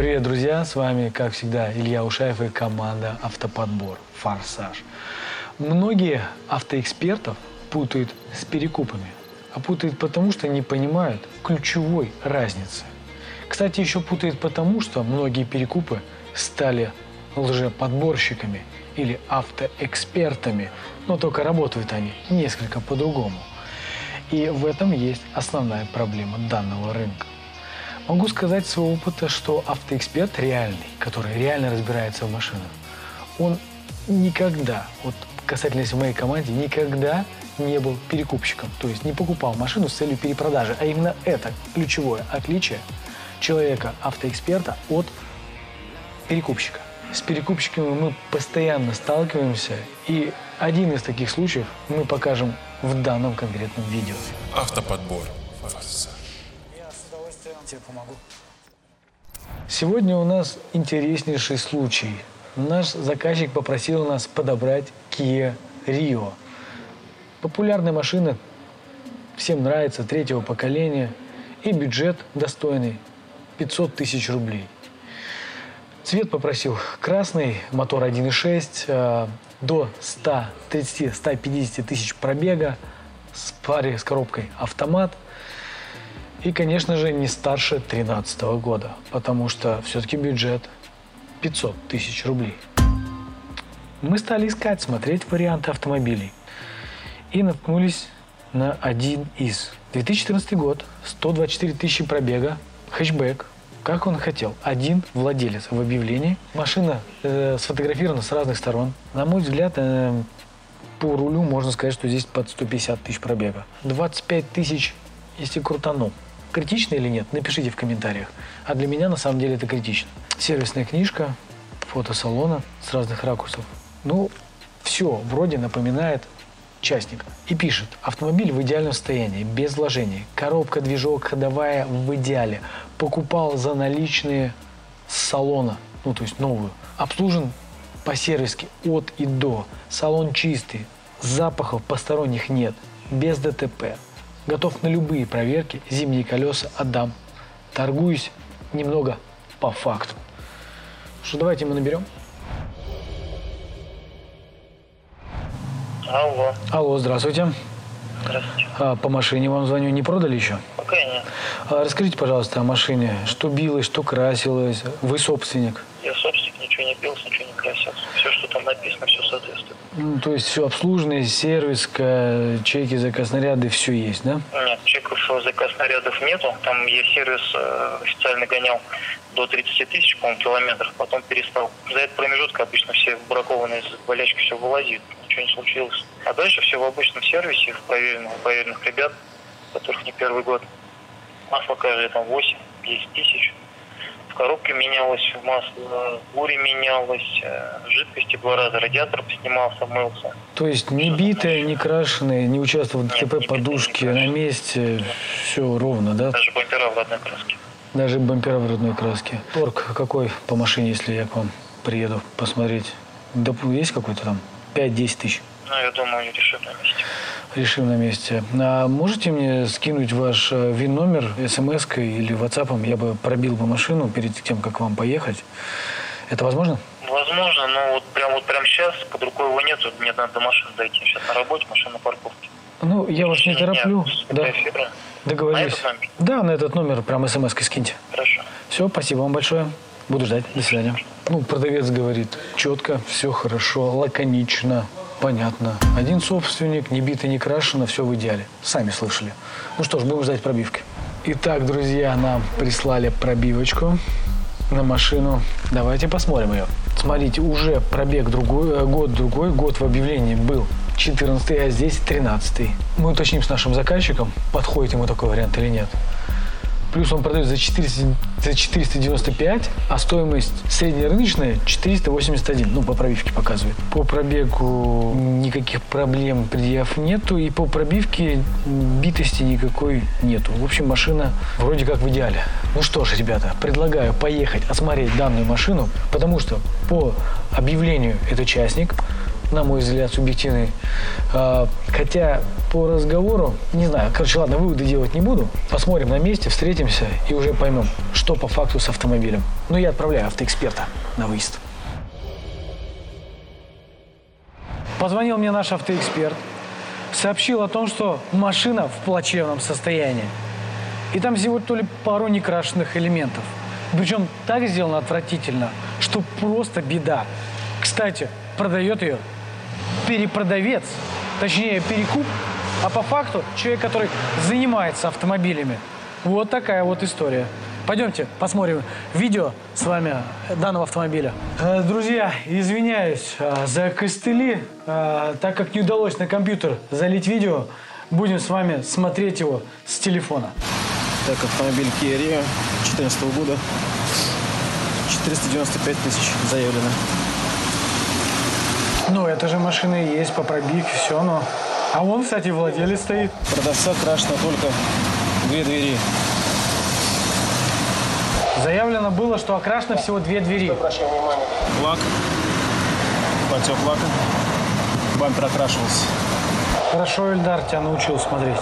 Привет, друзья! С вами, как всегда, Илья Ушаев и команда «Автоподбор. Форсаж». Многие автоэкспертов путают с перекупами. А путают потому, что не понимают ключевой разницы. Кстати, еще путают потому, что многие перекупы стали лжеподборщиками или автоэкспертами, но только работают они несколько по-другому. И в этом есть основная проблема данного рынка. Могу сказать своего опыта, что автоэксперт реальный, который реально разбирается в машинах, он никогда, вот касательно моей команде, никогда не был перекупщиком. То есть не покупал машину с целью перепродажи. А именно это ключевое отличие человека, автоэксперта от перекупщика. С перекупщиками мы постоянно сталкиваемся, и один из таких случаев мы покажем в данном конкретном видео. Автоподбор тебе помогу. Сегодня у нас интереснейший случай. Наш заказчик попросил нас подобрать Kia Rio. Популярная машина, всем нравится, третьего поколения. И бюджет достойный – 500 тысяч рублей. Цвет попросил красный, мотор 1.6, э, до 130-150 тысяч пробега, с паре с коробкой автомат – и, конечно же, не старше 2013 года, потому что все-таки бюджет 500 тысяч рублей. Мы стали искать, смотреть варианты автомобилей. И наткнулись на один из. 2014 год, 124 тысячи пробега, хэтчбэк, как он хотел. Один владелец в объявлении. Машина э, сфотографирована с разных сторон. На мой взгляд, э, по рулю можно сказать, что здесь под 150 тысяч пробега. 25 тысяч, если крутанул. Критично или нет, напишите в комментариях. А для меня на самом деле это критично. Сервисная книжка, фото салона с разных ракурсов. Ну, все вроде напоминает частника. И пишет, автомобиль в идеальном состоянии, без вложений. Коробка, движок, ходовая в идеале. Покупал за наличные с салона, ну то есть новую. Обслужен по-сервиски от и до. Салон чистый, запахов посторонних нет, без ДТП. Готов на любые проверки, зимние колеса отдам. Торгуюсь немного по факту. Что, давайте мы наберем. Алло. Алло, здравствуйте. Здравствуйте. А, по машине вам звоню, не продали еще? Пока нет. А, расскажите, пожалуйста, о машине. Что билось, что красилось? Вы собственник? Я собственник, ничего не бился, ничего не красился. Все, что там написано, все соответствует. Ну, то есть все обслуженное, сервис, чеки, заказ наряды, все есть, да? Нет, чеков заказ нарядов нету. Там я сервис э, официально гонял до 30 тысяч, по-моему, километров, потом перестал. За этот промежуток обычно все бракованные болячки все вылазит, ничего не случилось. А дальше все в обычном сервисе, в проверенных, проверенных ребят, которых не первый год. Масло каждое там 8-10 тысяч в коробке менялось масло, буре менялось, э, жидкости два раза, радиатор снимался, мылся. То есть не битая, не крашеная, не участвовал в ДТП, подушки на месте, все ровно, да? Даже бампера в родной краске. Даже бампера в родной краске. Торг какой по машине, если я к вам приеду посмотреть? Есть какой-то там 5-10 тысяч? Ну, я думаю, решим на месте. Решим на месте. А можете мне скинуть ваш э, ВИН-номер смс-кой или ватсапом? Я бы пробил бы машину перед тем, как вам поехать. Это возможно? Возможно, но вот прям вот прям сейчас под рукой его нету. Мне надо до машины дойти. Сейчас на работе, машина на парковке. Ну, я вас не тороплю. Да. Договорились. На этот номер? Да, на этот номер прям смс-кой скиньте. Хорошо. Все, спасибо вам большое. Буду ждать. До свидания. Ну, продавец говорит четко, все хорошо, лаконично. Понятно. Один собственник, не бито, не крашено, все в идеале. Сами слышали. Ну что ж, будем ждать пробивки. Итак, друзья, нам прислали пробивочку на машину. Давайте посмотрим ее. Смотрите, уже пробег другой, э, год другой, год в объявлении был 14 а здесь 13 Мы уточним с нашим заказчиком, подходит ему такой вариант или нет. Плюс он продает за, 400, за 495, а стоимость среднерыночная 481. Ну, по пробивке показывает. По пробегу никаких проблем, предъяв нету. И по пробивке битости никакой нету. В общем, машина вроде как в идеале. Ну что ж, ребята, предлагаю поехать осмотреть данную машину, потому что по объявлению это частник, на мой взгляд, субъективный. А, хотя по разговору, не знаю, короче, ладно, выводы делать не буду. Посмотрим на месте, встретимся и уже поймем, что по факту с автомобилем. Ну, я отправляю автоэксперта на выезд. Позвонил мне наш автоэксперт, сообщил о том, что машина в плачевном состоянии. И там всего то ли пару некрашенных элементов. Причем так сделано отвратительно, что просто беда. Кстати, продает ее перепродавец, точнее перекуп, а по факту человек, который занимается автомобилями. Вот такая вот история. Пойдемте посмотрим видео с вами данного автомобиля. Э, Друзья, извиняюсь э, за костыли, э, так как не удалось на компьютер залить видео, будем с вами смотреть его с телефона. Так, автомобиль Kia Rio 2014 года. 495 тысяч заявлено. Ну, это же машина и есть по пробивке, все, но... А вон, кстати, владелец стоит. Продавца крашено только две двери. Заявлено было, что окрашено всего две двери. Лак. Потек лака. Бампер окрашивался. Хорошо, Эльдар тебя научил смотреть.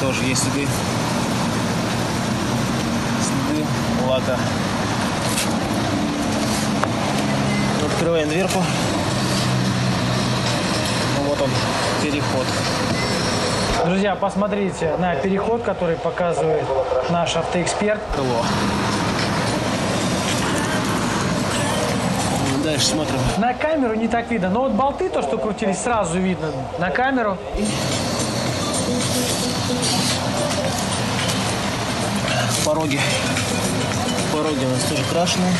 Тоже есть следы. Следы лака. Открываем дверку. Ну, Вот он, переход. Друзья, посмотрите на переход, который показывает наш автоэксперт. Крыло. Дальше смотрим. На камеру не так видно, но вот болты, то, что крутились, сразу видно на камеру. Пороги. Пороги у нас тоже крашеные.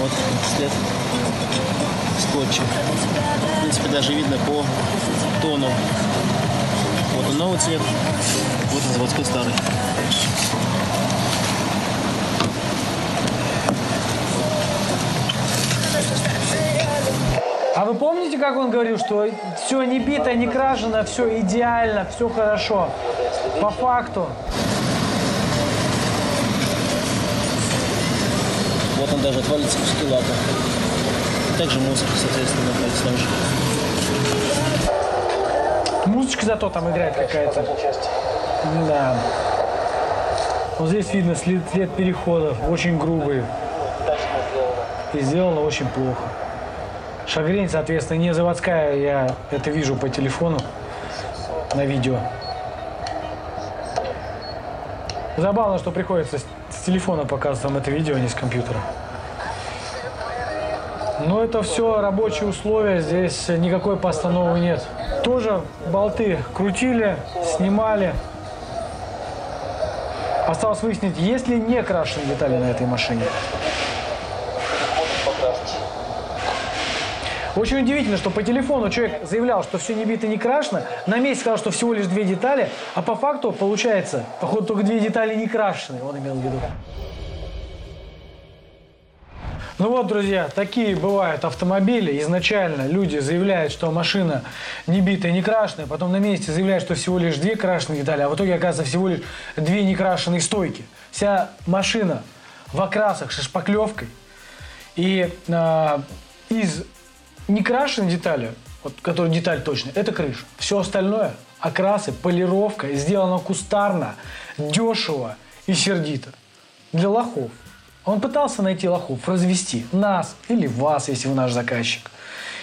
Вот след скотча. В принципе, даже видно по тону. Вот он новый цвет, вот он заводской старый. А вы помните, как он говорил, что все не бито, не крашено, все идеально, все хорошо? По факту. Вот он даже отвалится куски лака. Также мусор, соответственно, же. Музычка зато там играет какая-то. Да. Вот здесь видно след, след переходов, очень грубый. И сделано очень плохо. Шагрень, соответственно, не заводская, я это вижу по телефону на видео. Забавно, что приходится с телефона показывать вам это видео, а не с компьютера. Но это все рабочие условия, здесь никакой постановы нет. Тоже болты крутили, снимали. Осталось выяснить, есть ли не крашеные детали на этой машине. Очень удивительно, что по телефону человек заявлял, что все не бито, не крашено, на месте сказал, что всего лишь две детали, а по факту получается, походу, только две детали не крашеные, он имел в виду. Ну вот, друзья, такие бывают автомобили. Изначально люди заявляют, что машина не битая, не крашеная, потом на месте заявляют, что всего лишь две крашеные детали, а в итоге оказывается всего лишь две некрашенные стойки. Вся машина в окрасах шпаклевкой. И а, из некрашенной детали, вот, которая деталь точно, это крыша. Все остальное, окрасы, полировка, сделано кустарно, дешево и сердито. Для лохов. Он пытался найти лохов, развести нас или вас, если вы наш заказчик.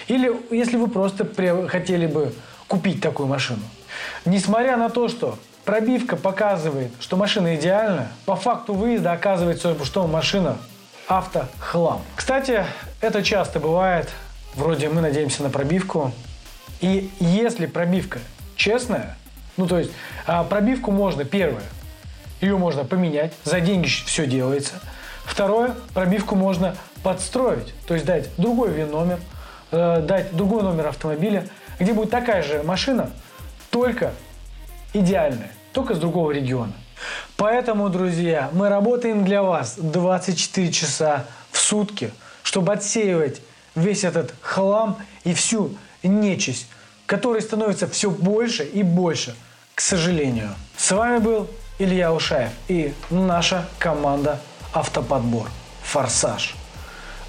Или если вы просто хотели бы купить такую машину. Несмотря на то, что пробивка показывает, что машина идеальна, по факту выезда оказывается, что машина автохлам. Кстати, это часто бывает. Вроде мы надеемся на пробивку. И если пробивка честная, ну то есть а, пробивку можно, первое, ее можно поменять, за деньги все делается. Второе, пробивку можно подстроить, то есть дать другой ВИН-номер, э, дать другой номер автомобиля, где будет такая же машина, только идеальная, только с другого региона. Поэтому, друзья, мы работаем для вас 24 часа в сутки, чтобы отсеивать весь этот хлам и всю нечисть, которой становится все больше и больше, к сожалению. С вами был Илья Ушаев и наша команда «Автоподбор. Форсаж».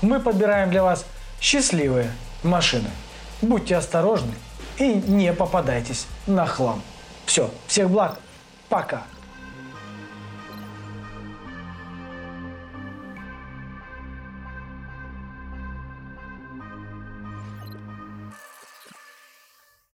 Мы подбираем для вас счастливые машины. Будьте осторожны и не попадайтесь на хлам. Все, всех благ, пока.